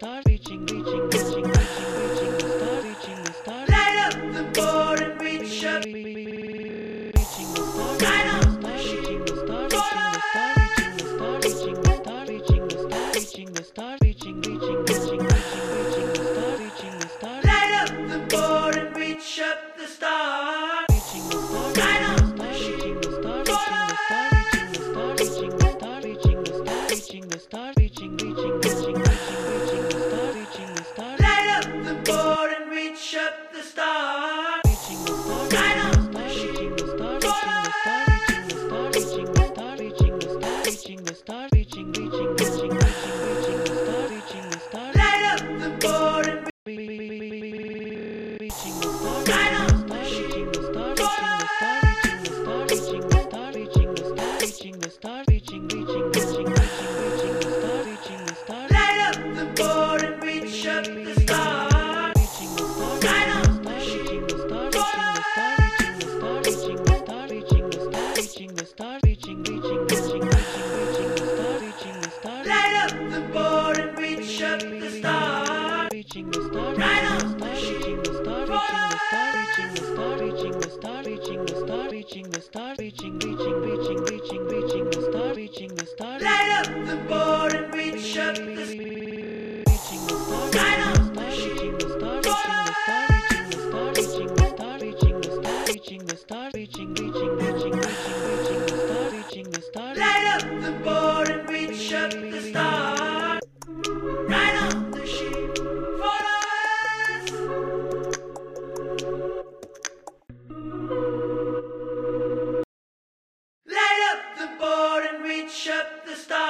stars, reaching, reaching, reaching, reaching, reaching the stars, reaching the stars. Light up the board and reach up. Reaching the stars, light up the stars, reaching, reaching. the stars. The star, reaching the star, reaching, reaching, reaching, reaching, reaching the star, reaching the star, Light up the board and reach up the star. reaching the star, Right reaching the star, reaching the star, reaching the star, reaching the star, reaching the star, reaching the star, reaching, reaching, reaching, reaching, reaching the star, reaching the star, Light up the board and reach up the star. Shut the stars.